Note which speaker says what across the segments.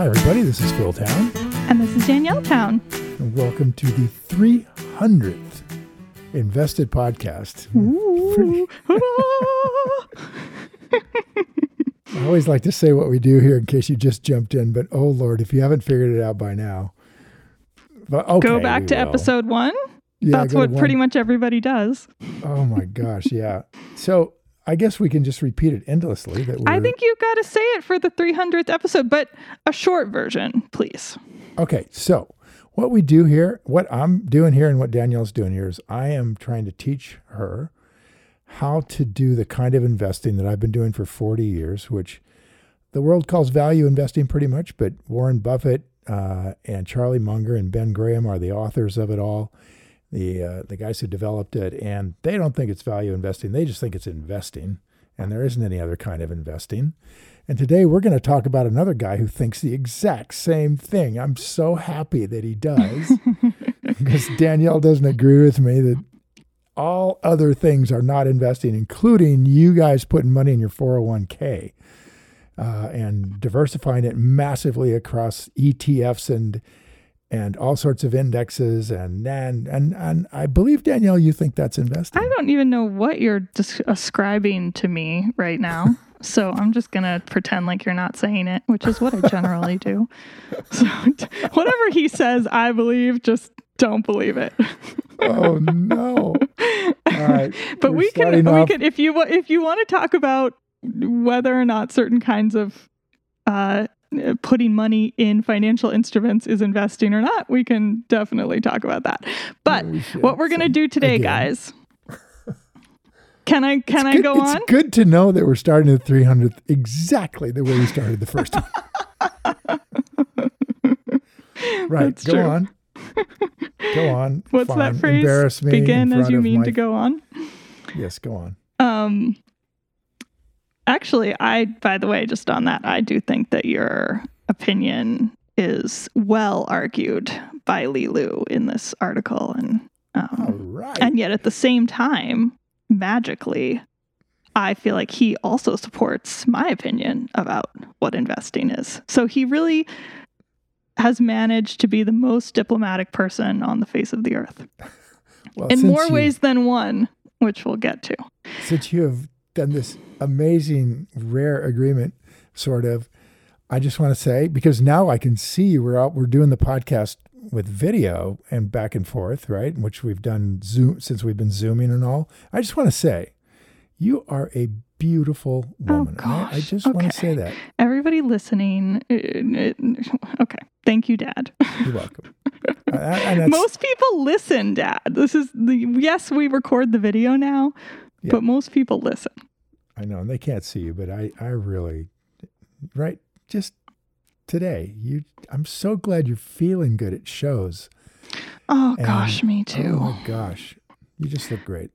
Speaker 1: Hi, everybody. This is Phil Town,
Speaker 2: And this is Danielle Town.
Speaker 1: and welcome to the 300th Invested Podcast.
Speaker 2: Ooh.
Speaker 1: I always like to say what we do here in case you just jumped in, but oh Lord, if you haven't figured it out by now, but okay,
Speaker 2: Go back to
Speaker 1: will.
Speaker 2: episode one.
Speaker 1: Yeah,
Speaker 2: That's what pretty much everybody does.
Speaker 1: Oh my gosh, yeah. So I guess we can just repeat it endlessly. That
Speaker 2: I think you've got to say it for the 300th episode, but a short version, please.
Speaker 1: Okay, so what we do here, what I'm doing here, and what Danielle's doing here is I am trying to teach her how to do the kind of investing that I've been doing for 40 years, which the world calls value investing pretty much, but Warren Buffett uh, and Charlie Munger and Ben Graham are the authors of it all, the uh, the guys who developed it, and they don't think it's value investing. They just think it's investing, and there isn't any other kind of investing. And today we're going to talk about another guy who thinks the exact same thing. I'm so happy that he does because Danielle doesn't agree with me that all other things are not investing, including you guys putting money in your 401k uh, and diversifying it massively across ETFs and and all sorts of indexes and and and, and I believe Danielle, you think that's investing.
Speaker 2: I don't even know what you're ascribing to me right now. So I'm just going to pretend like you're not saying it, which is what I generally do. So whatever he says, I believe, just don't believe it.
Speaker 1: oh no! All right,
Speaker 2: but
Speaker 1: we're
Speaker 2: we can
Speaker 1: starting
Speaker 2: we
Speaker 1: off-
Speaker 2: could if you if you want to talk about whether or not certain kinds of uh putting money in financial instruments is investing or not we can definitely talk about that but
Speaker 1: we
Speaker 2: what we're going to do today
Speaker 1: again.
Speaker 2: guys can i can
Speaker 1: It's
Speaker 2: i
Speaker 1: good-
Speaker 2: go
Speaker 1: it's
Speaker 2: on It's
Speaker 1: good to know that we're starting the 300th exactly the way we started the first one. right,
Speaker 2: That's
Speaker 1: go
Speaker 2: true.
Speaker 1: on. Go on.
Speaker 2: what's
Speaker 1: Fine.
Speaker 2: that phrase
Speaker 1: Embarrass me
Speaker 2: begin as you mean
Speaker 1: my-
Speaker 2: to go on
Speaker 1: Yes, go on.
Speaker 2: Um, actually, I, by the way, just on that, I do think that your opinion is well argued by Li Lu in this article, and um,
Speaker 1: right.
Speaker 2: and yet at the same time, magically, I feel like he also supports my opinion about what investing is. So he really has managed to be the most diplomatic person on the face of the earth
Speaker 1: well,
Speaker 2: in more
Speaker 1: you-
Speaker 2: ways than one, which we'll get to.
Speaker 1: since you have done this amazing, rare agreement, sort of, I just want to say because now I can see. We're out. We're doing the podcast with video and back and forth, right? Which we've done Zoom since we've been zooming and all. I just want to say, you are a beautiful woman. And I, I
Speaker 2: gosh,
Speaker 1: just want to say
Speaker 2: okay.
Speaker 1: that.
Speaker 2: Everybody listening, uh, okay. Thank you, Dad.
Speaker 1: You're welcome. Uh,
Speaker 2: most people listen, Dad. This is the yes, we record the video now,
Speaker 1: Yeah.
Speaker 2: but most people listen.
Speaker 1: I know, and they can't see you, but I, I really, right? Just today, you. I'm so glad you're feeling good. It shows.
Speaker 2: Oh
Speaker 1: And-
Speaker 2: gosh, me too.
Speaker 1: Oh my gosh, you just look great.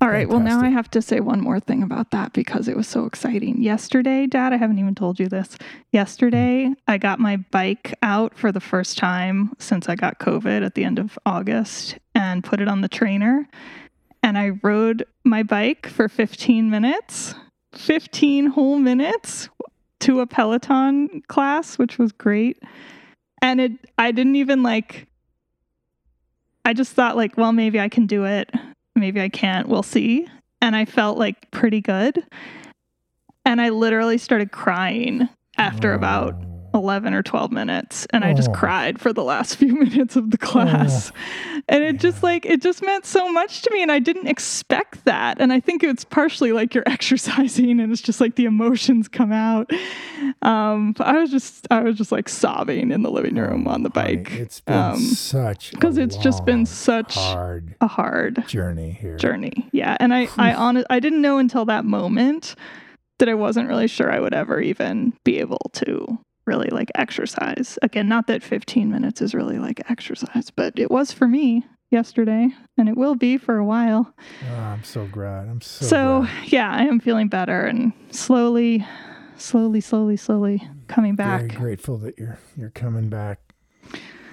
Speaker 2: All right. Well, now I have to say one more thing about that because it was so exciting. Yesterday, Dad, I haven't even told you this. Yesterday, mm. I got my bike out for the first time since I got COVID at the end of August and put it on the trainer. And I rode my bike for 15 minutes, 15 whole minutes to a Peloton class, which was great. And it, I didn't even like, I just thought, like, well, maybe I can do it maybe I can't. We'll see. And I felt like pretty good. And I literally started crying after about
Speaker 1: Oh.
Speaker 2: 11 or 12 minutes. And I just
Speaker 1: Oh.
Speaker 2: cried for the last few minutes of the class. And it just like, it just meant so much to me. And I didn't expect that. And I think it's partially like you're exercising and it's just like the emotions come out. Um, but I was just, I was just like sobbing in the living room on the
Speaker 1: Honey,
Speaker 2: bike.
Speaker 1: it's been
Speaker 2: um,
Speaker 1: such
Speaker 2: because it's just been such
Speaker 1: hard
Speaker 2: a hard
Speaker 1: journey here.
Speaker 2: journey. Yeah, and I I honest I didn't know until that moment that I wasn't really sure I would ever even be able to really like exercise. Again, not that 15 minutes is really like exercise, but it was for me yesterday and it will be for a while.
Speaker 1: Oh, I'm so glad. I'm so
Speaker 2: So,
Speaker 1: glad.
Speaker 2: yeah, I am feeling better and slowly, slowly, slowly, slowly coming back.
Speaker 1: Very grateful that you're you're coming back.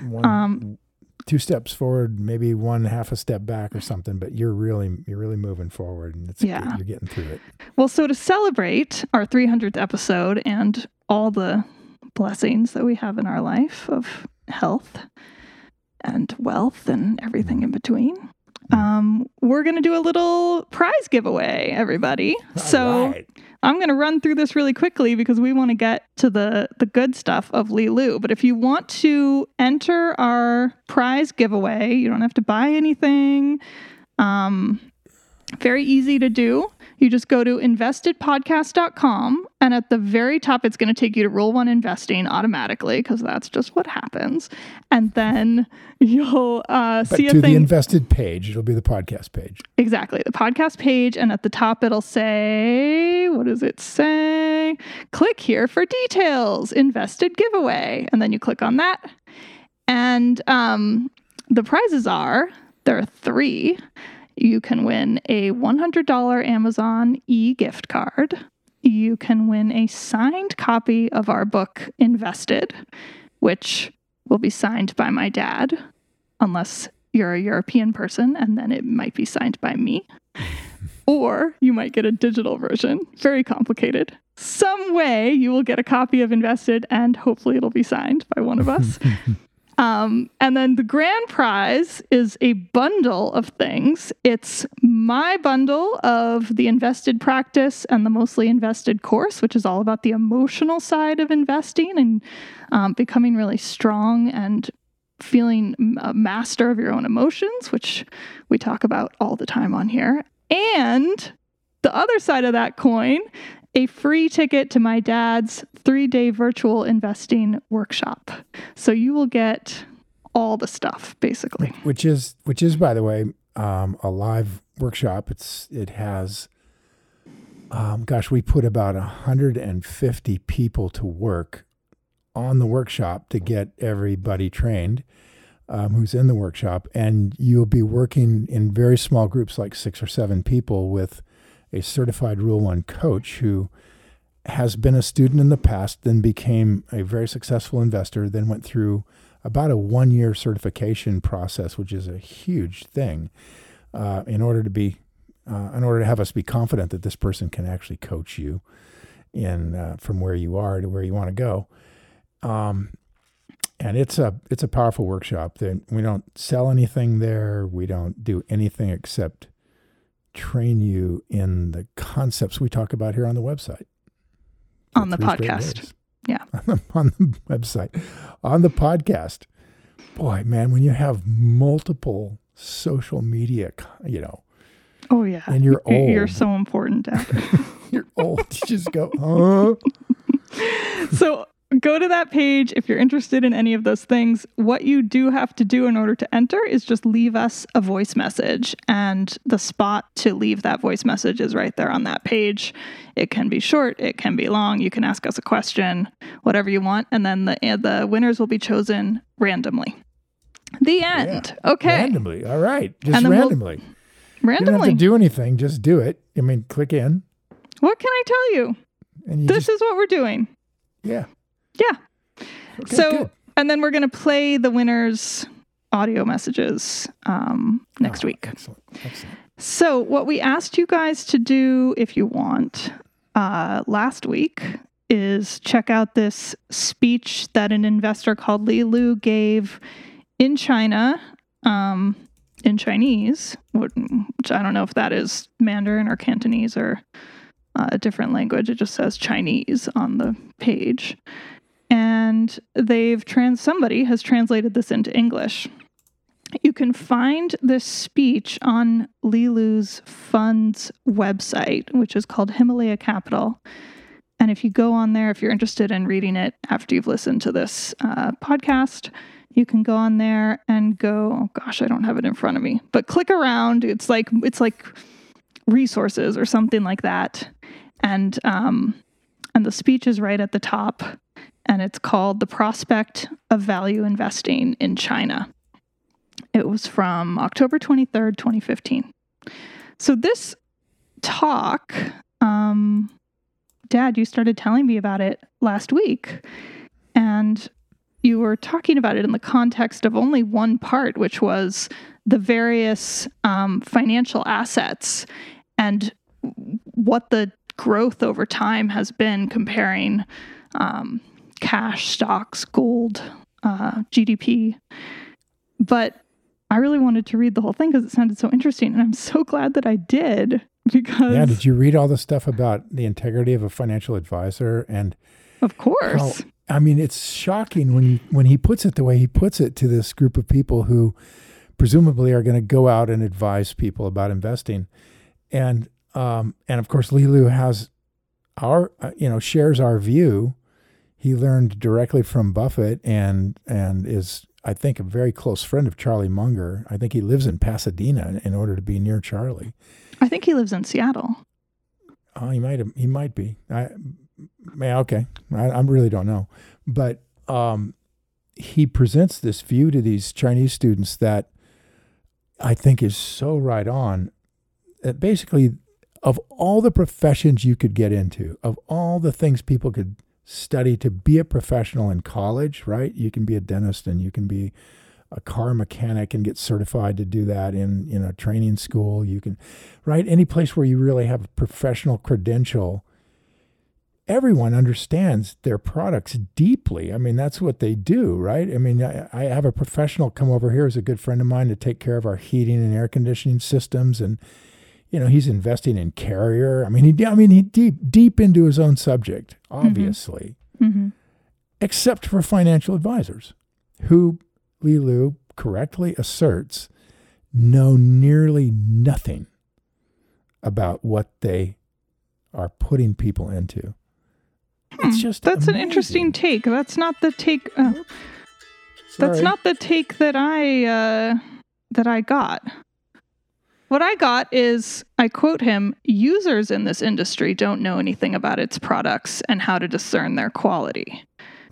Speaker 1: One,
Speaker 2: Um,
Speaker 1: two steps forward, maybe one half a step back or something, but you're really you're really moving forward, and it's
Speaker 2: Yeah.
Speaker 1: you're getting through it.
Speaker 2: Well, so to celebrate our 300th episode and all the blessings that we have in our life of health and wealth and everything in between, um, we're going to do a little prize giveaway, everybody. so
Speaker 1: All right.
Speaker 2: I'm going to run through this really quickly because we want to get to the the good stuff of Li Lu. But if you want to enter our prize giveaway, you don't have to buy anything. Um, very easy to do. You just go to investedpodcast.com and at the very top it's going to take you to Rule 1 investing automatically because that's just what happens. And then you'll uh, see a
Speaker 1: to
Speaker 2: thing
Speaker 1: the invested page, it'll be the podcast page.
Speaker 2: Exactly. The podcast page, and at the top it'll say, what does it say? Click here for details, invested giveaway. And then you click on that. And um, the prizes are there are three. You can win a $100 Amazon e gift card. You can win a signed copy of our book, Invested, which will be signed by my dad, unless you're a European person, and then it might be signed by me. or you might get a digital version, very complicated. Some way you will get a copy of Invested, and hopefully it'll be signed by one of us. Um, and then the grand prize is a bundle of things. It's my bundle of the invested practice and the mostly invested course, which is all about the emotional side of investing and um, becoming really strong and feeling a master of your own emotions, which we talk about all the time on here. And the other side of that coin, a free ticket to my dad's three day virtual investing workshop. So you will get all the stuff basically.
Speaker 1: which is which is by the way um, a live workshop it's it has um, gosh we put about 150 people to work on the workshop to get everybody trained um, who's in the workshop and you'll be working in very small groups like six or seven people with a certified rule one coach who has been a student in the past then became a very successful investor then went through about a one year certification process, which is a huge thing, uh, in order to be, uh, in order to have us be confident that this person can actually coach you in uh, from where you are to where you want to go. Um, and it's a it's a powerful workshop. That we don't sell anything there. We don't do anything except train you in the concepts we talk about here on the website
Speaker 2: On the podcast. Yeah.
Speaker 1: on the, on the website, on the podcast. Boy, man, when you have multiple social media, you know,
Speaker 2: Oh yeah.
Speaker 1: and you're old,
Speaker 2: You're so important, Dad.
Speaker 1: you're old, you just go, huh?
Speaker 2: so go to that page if you're interested in any of those things. What you do have to do in order to enter is just leave us a voice message. And the spot to leave that voice message is right there on that page. It can be short, it can be long. You can ask us a question, whatever you want. And then the, eh, the winners will be chosen randomly. The end. Okay.
Speaker 1: Randomly. All right. Just
Speaker 2: And then we'll-
Speaker 1: randomly. You don't have to do anything. Just do it. I mean, click in
Speaker 2: what can I tell you?
Speaker 1: and you
Speaker 2: This
Speaker 1: just,
Speaker 2: is what we're doing.
Speaker 1: yeah.
Speaker 2: Yeah.
Speaker 1: Okay,
Speaker 2: so,
Speaker 1: good.
Speaker 2: and then we're going to play the winners' audio messages um, next
Speaker 1: Oh,
Speaker 2: week.
Speaker 1: Excellent. Excellent.
Speaker 2: So, what we asked you guys to do, if you want, uh, last week is check out this speech that an investor called Li Lu gave in China, um, in Chinese, which I don't know if that is Mandarin or Cantonese or uh, a different language. It just says Chinese on the page. They've trans somebody has translated this into English. You can find this speech on Li Lu's fund's website, which is called Himalaya Capital. And if you go on there, if you're interested in reading it after you've listened to this uh, podcast, you can go on there and go. Oh gosh, I don't have it in front of me, but click around. It's like it's like resources or something like that, and um, and the speech is right at the top, and it's called "The Prospect of Value Investing in China." It was from October twenty third, twenty fifteen. So this talk, um, Dad, you started telling me about it last week, and you were talking about it in the context of only one part, which was the various um, financial assets and what the growth over time has been comparing um, cash, stocks, gold, uh, GDP. But I really wanted to read the whole thing because it sounded so interesting. And I'm so glad that I did because.
Speaker 1: Yeah, did you read all the stuff about the integrity of a financial advisor and.
Speaker 2: Of course.
Speaker 1: How, I mean, it's shocking when he when he puts it the way he puts it to this group of people who presumably are going to go out and advise people about investing, and um, and of course, Li Lu has our uh, you know shares our view. He learned directly from Buffett and and is I think a very close friend of Charlie Munger. I think he lives in Pasadena in order to be near Charlie.
Speaker 2: I think he lives in Seattle.
Speaker 1: Oh, he might have, he might be. I yeah, okay. I, I really don't know, but um, he presents this view to these Chinese students that I think is so right on. That basically, of all the professions you could get into, of all the things people could study to be a professional in college, right? You can be a dentist and you can be a car mechanic and get certified to do that in in a training school. You can, right? Any place where you really have a professional credential. Everyone understands their products deeply. I mean, that's what they do, right? I mean, I, I have a professional come over here as a good friend of mine to take care of our heating and air conditioning systems, and you know, he's investing in Carrier. I mean, he, I mean, he deep, deep into his own subject, mm-hmm. obviously, mm-hmm. except for financial advisors who Li Lu correctly asserts know nearly nothing about what they are putting people into.
Speaker 2: Hmm, it's just that's amazing. an interesting take. That's not the take. Uh, that's not the take that I uh, that I got. What I got is I quote him users in this industry don't know anything about its products and how to discern their quality,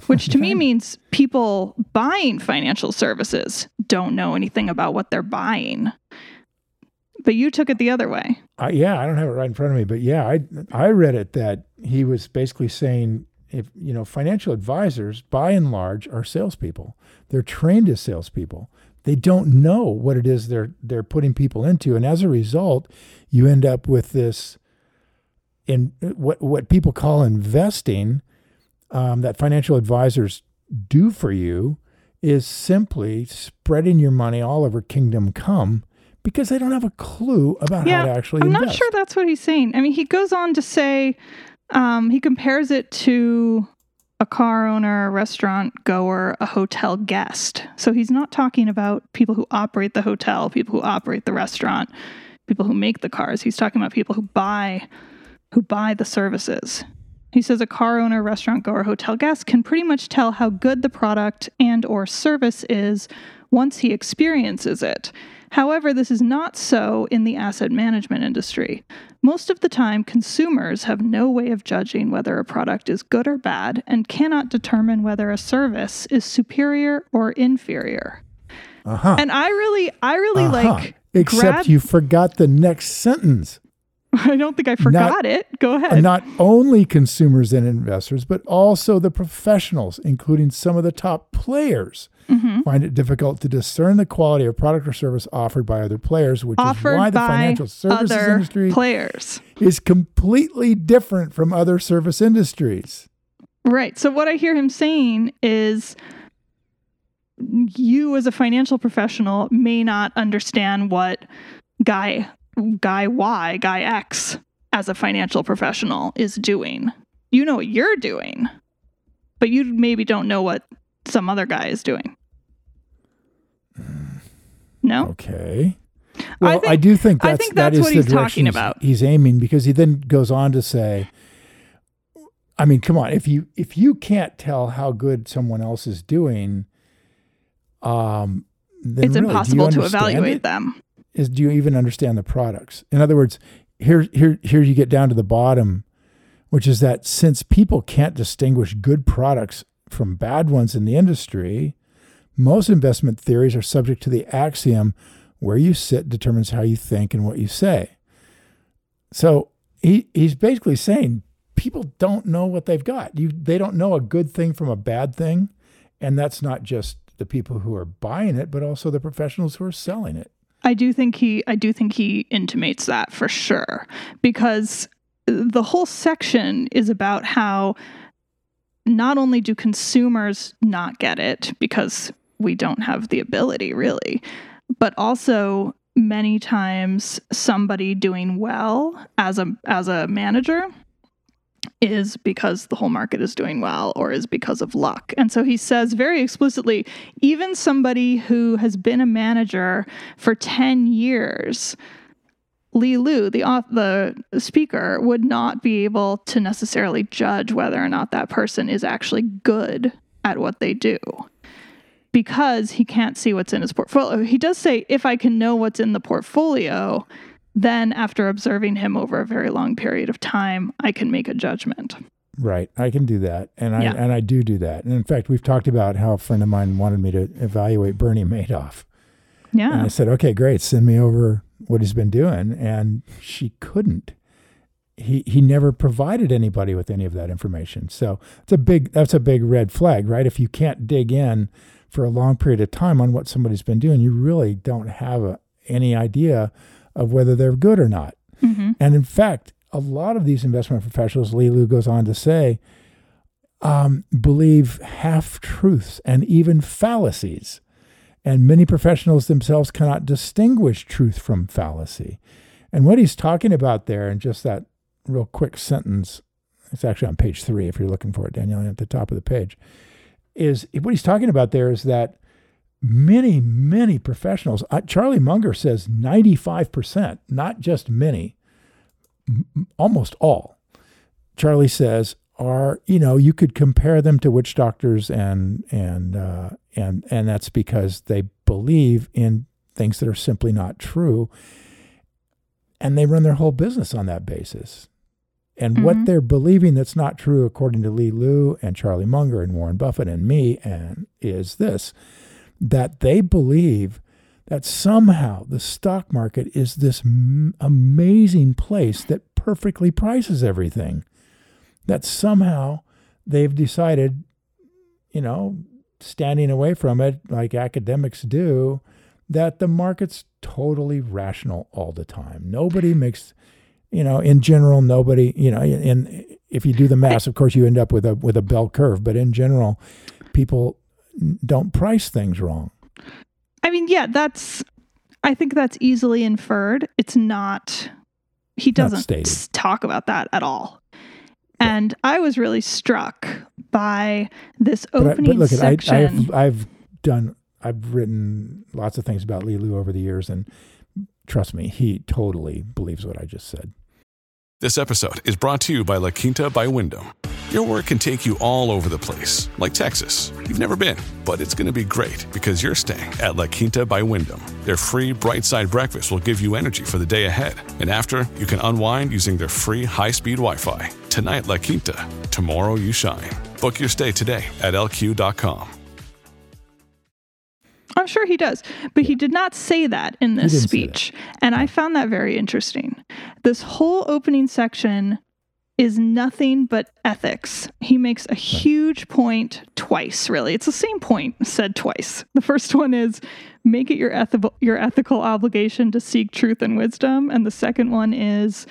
Speaker 2: which to me means people buying financial services don't know anything about what they're buying. But you took it the other way.
Speaker 1: Uh, yeah, I don't have it right in front of me, but yeah, I I read it that he was basically saying if you know financial advisors by and large are salespeople. They're trained as salespeople they don't know what it is they're they're putting people into, and as a result, you end up with this in what what people call investing um, that financial advisors do for you is simply spreading your money all over kingdom come because they don't have a clue about yeah, how to actually
Speaker 2: I'm
Speaker 1: invest.
Speaker 2: not sure that's what he's saying. I mean, he goes on to say um, he compares it to a car owner, a restaurant goer, a hotel guest. So he's not talking about people who operate the hotel, people who operate the restaurant, people who make the cars. He's talking about people who buy who buy the services. He says a car owner, restaurant goer, hotel guest can pretty much tell how good the product and or service is once he experiences it. However, this is not so in the asset management industry. Most of the time, consumers have no way of judging whether a product is good or bad and cannot determine whether a service is superior or inferior. Uh-huh. And I really, I really uh-huh. like.
Speaker 1: Except grab- you forgot the next sentence.
Speaker 2: I don't think I forgot not, it. Go ahead.
Speaker 1: Not only consumers and investors, but also the professionals, including some of the top players, mm-hmm. find it difficult to discern the quality of product or service offered by other players, which offered is why the financial services industry
Speaker 2: players.
Speaker 1: is completely different from other service industries.
Speaker 2: Right. So what I hear him saying is you as a financial professional may not understand what guy guy Y, guy X as a financial professional is doing. You know what you're doing, but you maybe don't know what some other guy is doing. No.
Speaker 1: Okay. Well, I, think, I do think that's,
Speaker 2: think that's
Speaker 1: that
Speaker 2: what
Speaker 1: he's
Speaker 2: talking about.
Speaker 1: He's aiming because he then goes on to say, I mean, come on, if you if you can't tell how good someone else is doing, um,
Speaker 2: it's
Speaker 1: really,
Speaker 2: impossible to evaluate it? them
Speaker 1: is do you even understand the products? In other words, here here here you get down to the bottom. which is that since people can't distinguish good products from bad ones in the industry, most investment theories are subject to the axiom where you sit determines how you think and what you say. So he, he's basically saying people don't know what they've got. You, they don't know a good thing from a bad thing. And that's not just the people who are buying it, but also the professionals who are selling it.
Speaker 2: I do think he I do think he intimates that for sure. Because the whole section is about how not only do consumers not get it because we don't have the ability really, but also many times somebody doing well as a as a manager is because the whole market is doing well or is because of luck. And so he says very explicitly even somebody who has been a manager for 10 years Li Lu, the the speaker, would not be able to necessarily judge whether or not that person is actually good at what they do because he can't see what's in his portfolio. He does say if I can know what's in the portfolio, then after observing him over a very long period of time, I can make a judgment.
Speaker 1: Right. I can do that. And I yeah. and I do do that. And in fact, we've talked about how a friend of mine wanted me to evaluate Bernie Madoff.
Speaker 2: Yeah.
Speaker 1: And I said, "Okay, great. Send me over what he's been doing." And she couldn't. He he never provided anybody with any of that information. So, it's a big that's a big red flag, right? If you can't dig in for a long period of time on what somebody's been doing, you really don't have a, any idea of whether they're good or not. Mm-hmm. And in fact, a lot of these investment professionals, Li Lu goes on to say, um, believe half truths and even fallacies. And many professionals themselves cannot distinguish truth from fallacy. And what he's talking about there, in just that real quick sentence, it's actually on page three if you're looking for it, Danielle, at the top of the page, is what he's talking about there is that many, many professionals, Charlie Munger says 95%, not just many, m- almost all. Charlie says are, you know, you could compare them to witch doctors and and uh, and and that's because they believe in things that are simply not true. And they run their whole business on that basis. And mm-hmm. what they're believing that's not true, according to Li Lu and Charlie Munger and Warren Buffett and me, and is this that they believe that somehow the stock market is this m- amazing place that perfectly prices everything. That somehow they've decided, you know, standing away from it like academics do, that the market's totally rational all the time. Nobody makes, you know, in general, nobody, you know, in if you do the math, of course, you end up with a with a bell curve. But in general, people don't price things wrong.
Speaker 2: I mean, yeah, that's. I think that's easily inferred. It's not. He doesn't talk about that at all. And I was really struck by this opening but, but look, section. I,
Speaker 1: I've, I've done. I've written lots of things about Li Lu over the years, and trust me, he totally believes what I just said.
Speaker 3: This episode is brought to you by La Quinta by Wyndham. Your work can take you all over the place, like Texas. You've never been, but it's going to be great because you're staying at La Quinta by Wyndham. Their free bright side breakfast will give you energy for the day ahead. And after, you can unwind using their free high speed Wi Fi. Tonight, La Quinta. Tomorrow, you shine. Book your stay today at lq.com.
Speaker 2: I'm sure he does, but he did not say that in this speech. And I found that very interesting. This whole opening section is nothing but ethics. He makes a huge point twice, really. It's the same point said twice. The first one is make it your ethical your ethical obligation to seek truth and wisdom, and the second one is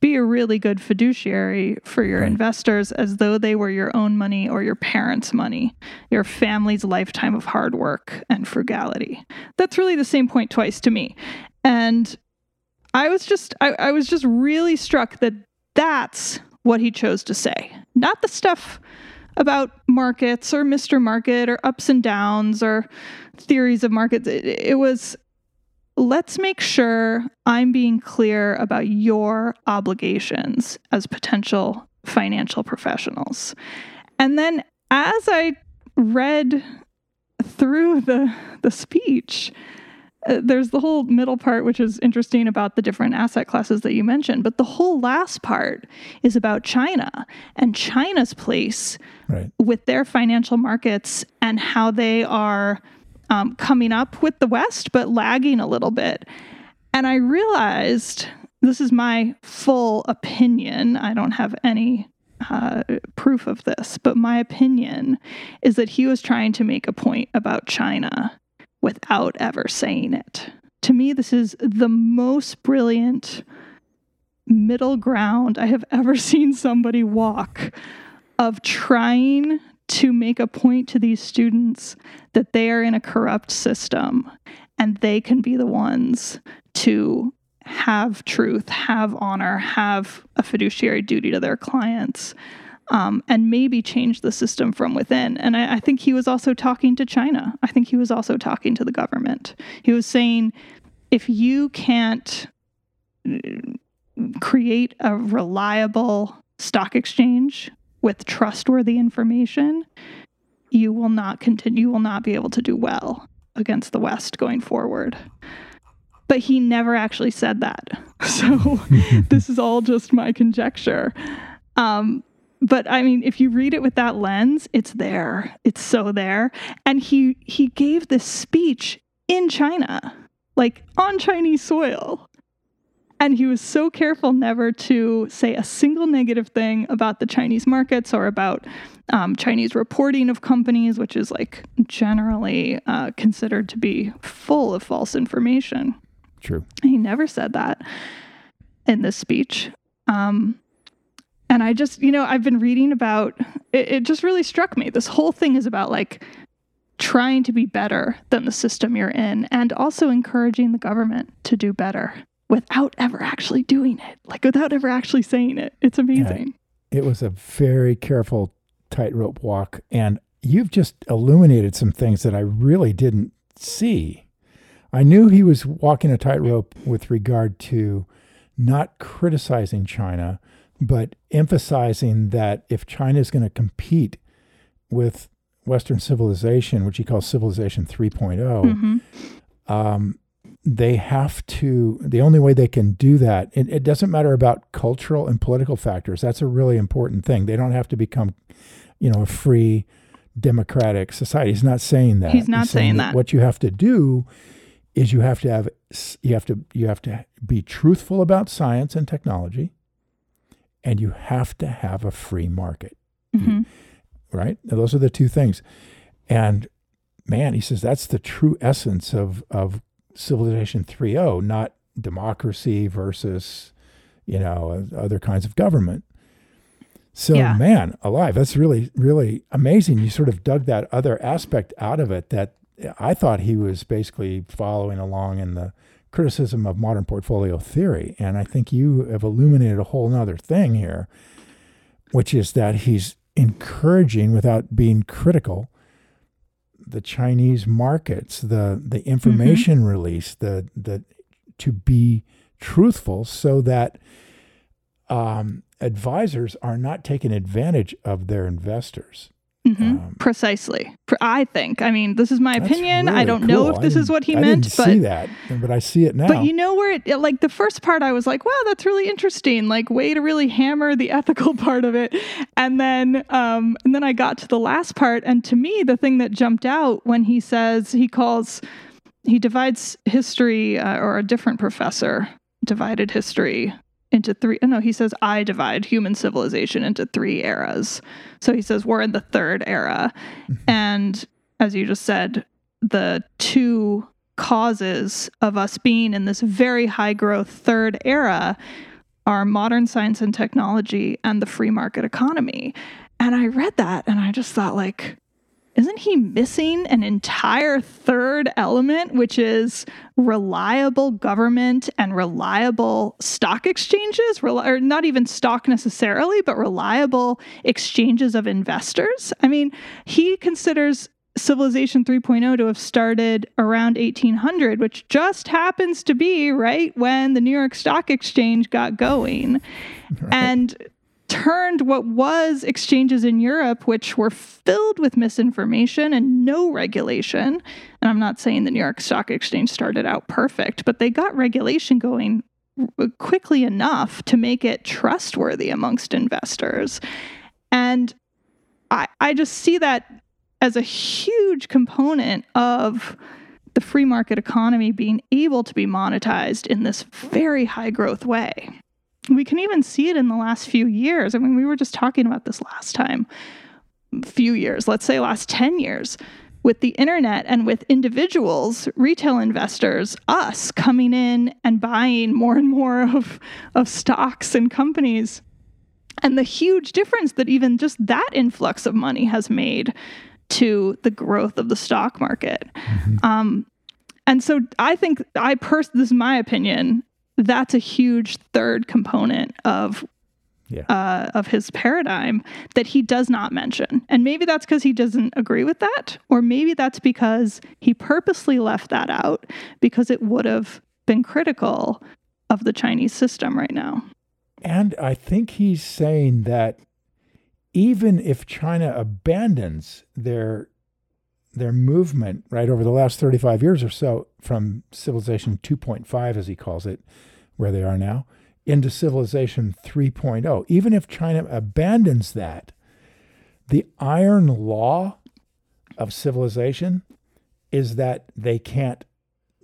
Speaker 2: be a really good fiduciary for your right. investors as though they were your own money or your parents' money, your family's lifetime of hard work and frugality. That's really the same point twice to me. And I was just I, I was just really struck that that's what he chose to say. Not the stuff about markets or Mr. Market or ups and downs or theories of markets. It, it was let's make sure I'm being clear about your obligations as potential financial professionals. And then as I read through the the speech, uh, there's the whole middle part, which is interesting about the different asset classes that you mentioned. But the whole last part is about China and China's place right. with their financial markets and how they are um, coming up with the West, but lagging a little bit. And I realized this is my full opinion. I don't have any uh, proof of this, but my opinion is that he was trying to make a point about China without ever saying it. To me, this is the most brilliant middle ground I have ever seen somebody walk of trying to make a point to these students that they are in a corrupt system and they can be the ones to have truth, have honor, have a fiduciary duty to their clients, um, and maybe change the system from within. And I, I think he was also talking to China. I think he was also talking to the government. He was saying, if you can't uh, create a reliable stock exchange with trustworthy information, you will not continue, you will not be able to do well against the West going forward. But he never actually said that. So this is all just my conjecture. Um, but I mean, if you read it with that lens, it's there. It's so there. And he he gave this speech in China, like on Chinese soil. And he was so careful never to say a single negative thing about the Chinese markets or about um, Chinese reporting of companies, which is like generally uh, considered to be full of false information.
Speaker 1: True.
Speaker 2: He never said that in this speech. Um, and I just, you know, I've been reading about it, it just really struck me. This whole thing is about like trying to be better than the system you're in and also encouraging the government to do better without ever actually doing it, like without ever actually saying it. It's amazing.
Speaker 1: Yeah, it was a very careful tightrope walk. And you've just illuminated some things that I really didn't see. I knew he was walking a tightrope with regard to not criticizing China, but emphasizing that if China is going to compete with Western civilization, which he calls civilization 3.0, mm-hmm. um, they have to, the only way they can do that, it, it doesn't matter about cultural and political factors. That's a really important thing. They don't have to become, you know, a free democratic society. He's not saying that.
Speaker 2: He's not He's saying, saying that. that.
Speaker 1: What you have to do is you have to have you have to you have to be truthful about science and technology and you have to have a free market. Mm-hmm. Right? Now, those are the two things. And man, he says that's the true essence of, of civilization 3.0, not democracy versus, you know, other kinds of government. So, yeah. man, alive, that's really, really amazing. You sort of dug that other aspect out of it that I thought he was basically following along in the criticism of modern portfolio theory. And I think you have illuminated a whole other thing here, which is that he's encouraging without being critical the Chinese markets, the the information mm-hmm. release, the the to be truthful so that um, advisors are not taking advantage of their investors.
Speaker 2: Mm-hmm. Um, Precisely. I think. I mean, this is my opinion. Really I don't cool. know if this is what he I meant,
Speaker 1: didn't
Speaker 2: but
Speaker 1: see that, but I see it now.
Speaker 2: But you know where it, like the first part, I was like, wow, that's really interesting. Like, way to really hammer the ethical part of it, and then, um, and then I got to the last part, and to me, the thing that jumped out when he says he calls, he divides history, uh, or a different professor divided history into three. No, he says I divide human civilization into three eras. So he says we're in the third era. Mm-hmm. And as you just said, the two causes of us being in this very high growth third era are modern science and technology and the free market economy. And I read that and I just thought, like, isn't he missing an entire third element, which is reliable government and reliable stock exchanges? Or not even stock necessarily, but reliable exchanges of investors? I mean, he considers Civilization 3.0 to have started around 1800, which just happens to be right when the New York Stock Exchange got going. Right. And turned what was exchanges in Europe, which were filled with misinformation and no regulation. And I'm not saying the New York Stock Exchange started out perfect, but they got regulation going quickly enough to make it trustworthy amongst investors. And I, I just see that as a huge component of the free market economy being able to be monetized in this very high growth way. We can even see it in the last few years. I mean, we were just talking about this last time. Few years, let's say last 10 years, with the internet and with individuals, retail investors, us coming in and buying more and more of, of stocks and companies. And the huge difference that even just that influx of money has made to the growth of the stock market. Mm-hmm. Um, and so I think I pers- this is my opinion that's a huge third component of yeah. uh, of his paradigm that he does not mention. And maybe that's because he doesn't agree with that, or maybe that's because he purposely left that out because it would have been critical of the Chinese system right now.
Speaker 1: And I think he's saying that even if China abandons their their movement right over the last 35 years or so from civilization 2.5 as he calls it where they are now, into civilization 3.0. Even if China abandons that, the iron law of civilization is that they can't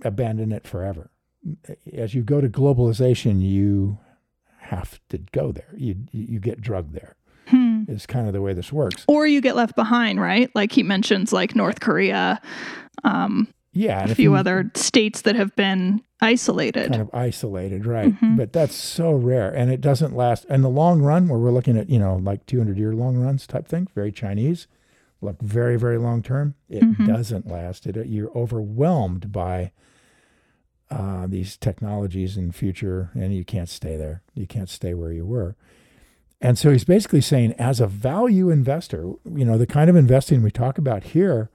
Speaker 1: abandon it forever. As you go to globalization, you have to go there. You you get drugged there. Hmm. Is kind of the way this works.
Speaker 2: Or you get left behind, right? Like he mentions, like North Korea. Um,
Speaker 1: yeah,
Speaker 2: a few you, other states that have been isolated.
Speaker 1: Kind of isolated, right? Mm-hmm. But that's so rare, and it doesn't last. In the long run, where we're looking at, you know, like 200 year long runs type thing, very Chinese, look very, very long term. It mm-hmm. doesn't last. It you're overwhelmed by uh, these technologies in future, and you can't stay there. You can't stay where you were. And so he's basically saying, as a value investor, you know, the kind of investing we talk about here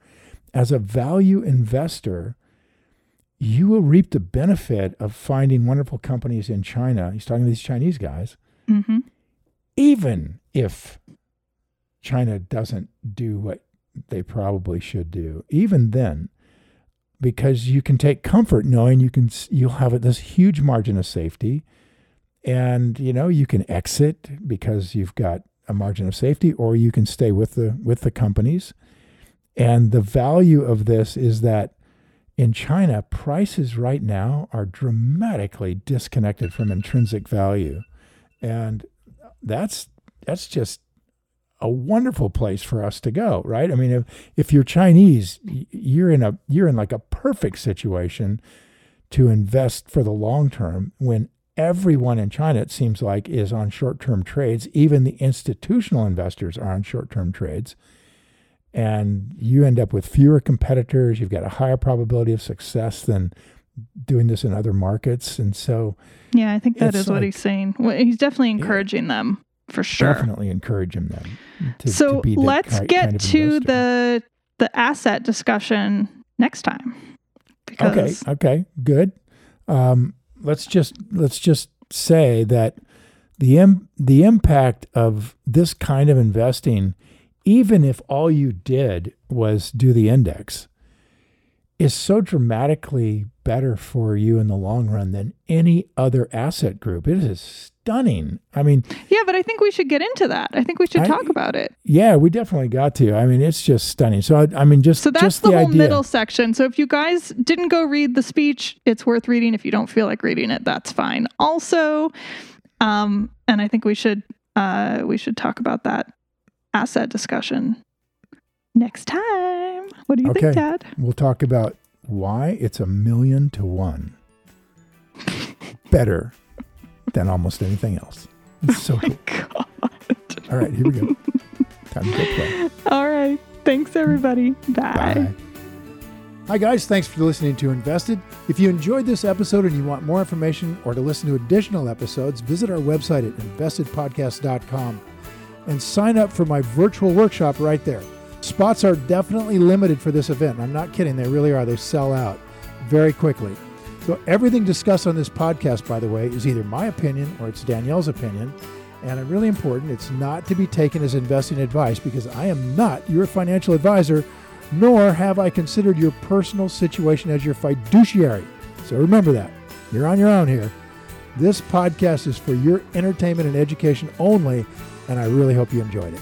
Speaker 1: as a value investor, you will reap the benefit of finding wonderful companies in China. He's talking to these Chinese guys. Mm-hmm. Even if China doesn't do what they probably should do, even then, because you can take comfort knowing you can you'll have this huge margin of safety, and you know you can exit because you've got a margin of safety, or you can stay with the with the companies and the value of this is that in China, prices right now are dramatically disconnected from intrinsic value. And that's that's just a wonderful place for us to go, right? I mean, if, if you're Chinese, you're in a you're in like a perfect situation to invest for the long term when everyone in China, it seems like, is on short term trades. Even the institutional investors are on short term trades and you end up with fewer competitors. You've got a higher probability of success than doing this in other markets. And so,
Speaker 2: yeah, I think that is like, what he's saying. Well, he's definitely encouraging yeah, them for sure.
Speaker 1: Definitely encouraging them.
Speaker 2: To, so to let's get kind of to the the asset discussion next time.
Speaker 1: Because okay. Okay. Good. Um, let's just let's just say that the Im- the impact of this kind of investing even if all you did was do the index, is so dramatically better for you in the long run than any other asset group. It is stunning. I mean,
Speaker 2: yeah, but I think we should get into that. I think we should I, talk about it.
Speaker 1: Yeah, we definitely got to. I mean, it's just stunning. So, I, I mean, just
Speaker 2: so that's
Speaker 1: just
Speaker 2: the,
Speaker 1: the
Speaker 2: whole
Speaker 1: idea.
Speaker 2: middle section. So, if you guys didn't go read the speech, it's worth reading. If you don't feel like reading it, that's fine. Also, um, and I think we should uh, we should talk about that asset discussion next time. What do you okay. think, Dad?
Speaker 1: We'll talk about why it's a million to one better than almost anything else.
Speaker 2: It's so oh my cool. God.
Speaker 1: All right, here we go. Time to go play.
Speaker 2: All right. Thanks, everybody. Bye. Bye.
Speaker 1: Hi, guys. Thanks for listening to Invested. If you enjoyed this episode and you want more information or to listen to additional episodes, visit our website at investedpodcast.com and sign up for my virtual workshop right there. Spots are definitely limited for this event. I'm not kidding, they really are. They sell out very quickly. So, everything discussed on this podcast, by the way, is either my opinion or it's Danielle's opinion. And really important, it's not to be taken as investing advice because I am not your financial advisor, nor have I considered your personal situation as your fiduciary. So remember that. You're on your own here. This podcast is for your entertainment and education only, and I really hope you enjoyed it.